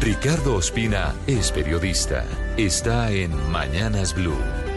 Ricardo Ospina es periodista. Está en Mañanas Blue.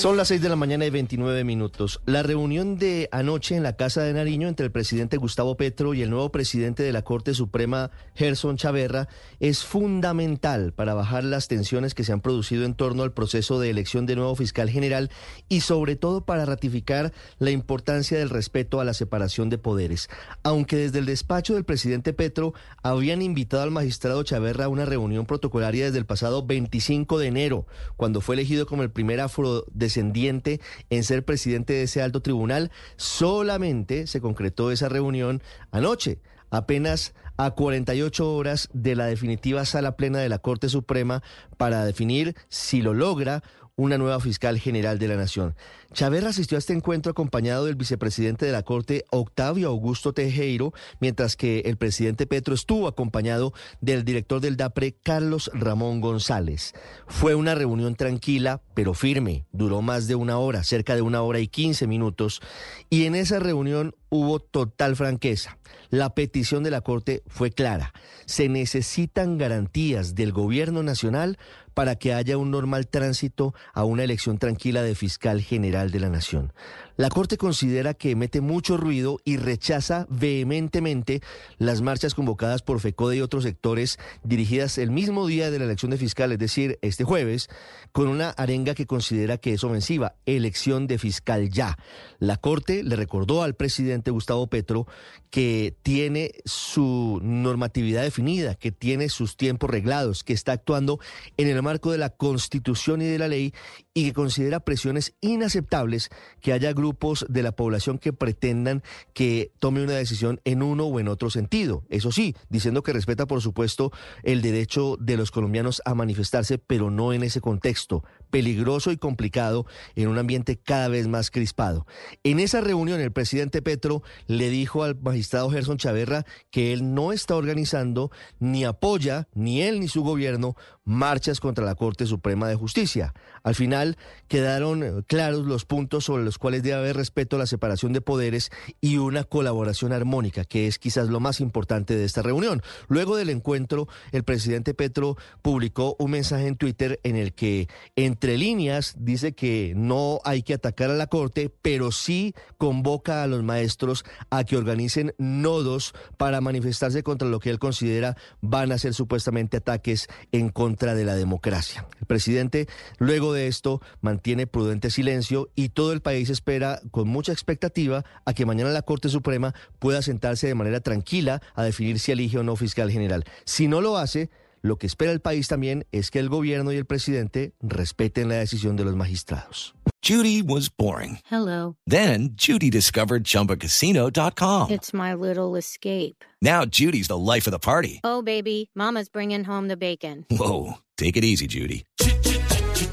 Son las 6 de la mañana y 29 minutos. La reunión de anoche en la Casa de Nariño entre el presidente Gustavo Petro y el nuevo presidente de la Corte Suprema, Gerson Chaverra, es fundamental para bajar las tensiones que se han producido en torno al proceso de elección de nuevo fiscal general y sobre todo para ratificar la importancia del respeto a la separación de poderes. Aunque desde el despacho del presidente Petro habían invitado al magistrado Chaverra a una reunión protocolaria desde el pasado 25 de enero, cuando fue elegido como el primer afro descendiente en ser presidente de ese alto tribunal. Solamente se concretó esa reunión anoche, apenas a 48 horas de la definitiva sala plena de la Corte Suprema para definir si lo logra una nueva fiscal general de la Nación. Chaverra asistió a este encuentro acompañado del vicepresidente de la Corte, Octavio Augusto Tejero, mientras que el presidente Petro estuvo acompañado del director del DAPRE, Carlos Ramón González. Fue una reunión tranquila, pero firme. Duró más de una hora, cerca de una hora y quince minutos. Y en esa reunión hubo total franqueza. La petición de la Corte fue clara. Se necesitan garantías del gobierno nacional para que haya un normal tránsito a una elección tranquila de fiscal general de la nación. La Corte considera que mete mucho ruido y rechaza vehementemente las marchas convocadas por FECODE y otros sectores dirigidas el mismo día de la elección de fiscal, es decir, este jueves, con una arenga que considera que es ofensiva, elección de fiscal ya. La Corte le recordó al presidente Gustavo Petro que tiene su normatividad definida, que tiene sus tiempos reglados, que está actuando en el marco de la Constitución y de la ley y que considera presiones inaceptables que haya grupos de la población que pretendan que tome una decisión en uno o en otro sentido. Eso sí, diciendo que respeta, por supuesto, el derecho de los colombianos a manifestarse, pero no en ese contexto peligroso y complicado en un ambiente cada vez más crispado. En esa reunión, el presidente Petro le dijo al magistrado Gerson Chaverra que él no está organizando ni apoya, ni él ni su gobierno, marchas contra la Corte Suprema de Justicia. Al final quedaron claros los puntos sobre los cuales debe haber respeto a la separación de poderes y una colaboración armónica, que es quizás lo más importante de esta reunión. Luego del encuentro, el presidente Petro publicó un mensaje en Twitter en el que, entre líneas, dice que no hay que atacar a la Corte, pero sí convoca a los maestros a que organicen nodos para manifestarse contra lo que él considera van a ser supuestamente ataques en contra de la democracia. El presidente, luego de esto, mantiene prudente silencio y todo el país espera con mucha expectativa a que mañana la Corte Suprema pueda sentarse de manera tranquila a definir si elige o no fiscal general. Si no lo hace, lo que espera el país también es que el gobierno y el presidente respeten la decisión de los magistrados. Judy was boring. Hello. Then Judy discovered ChumbaCasino.com. It's my little escape. Now Judy's the life of the party. Oh, baby, Mama's bringing home the bacon. Whoa, take it easy, Judy.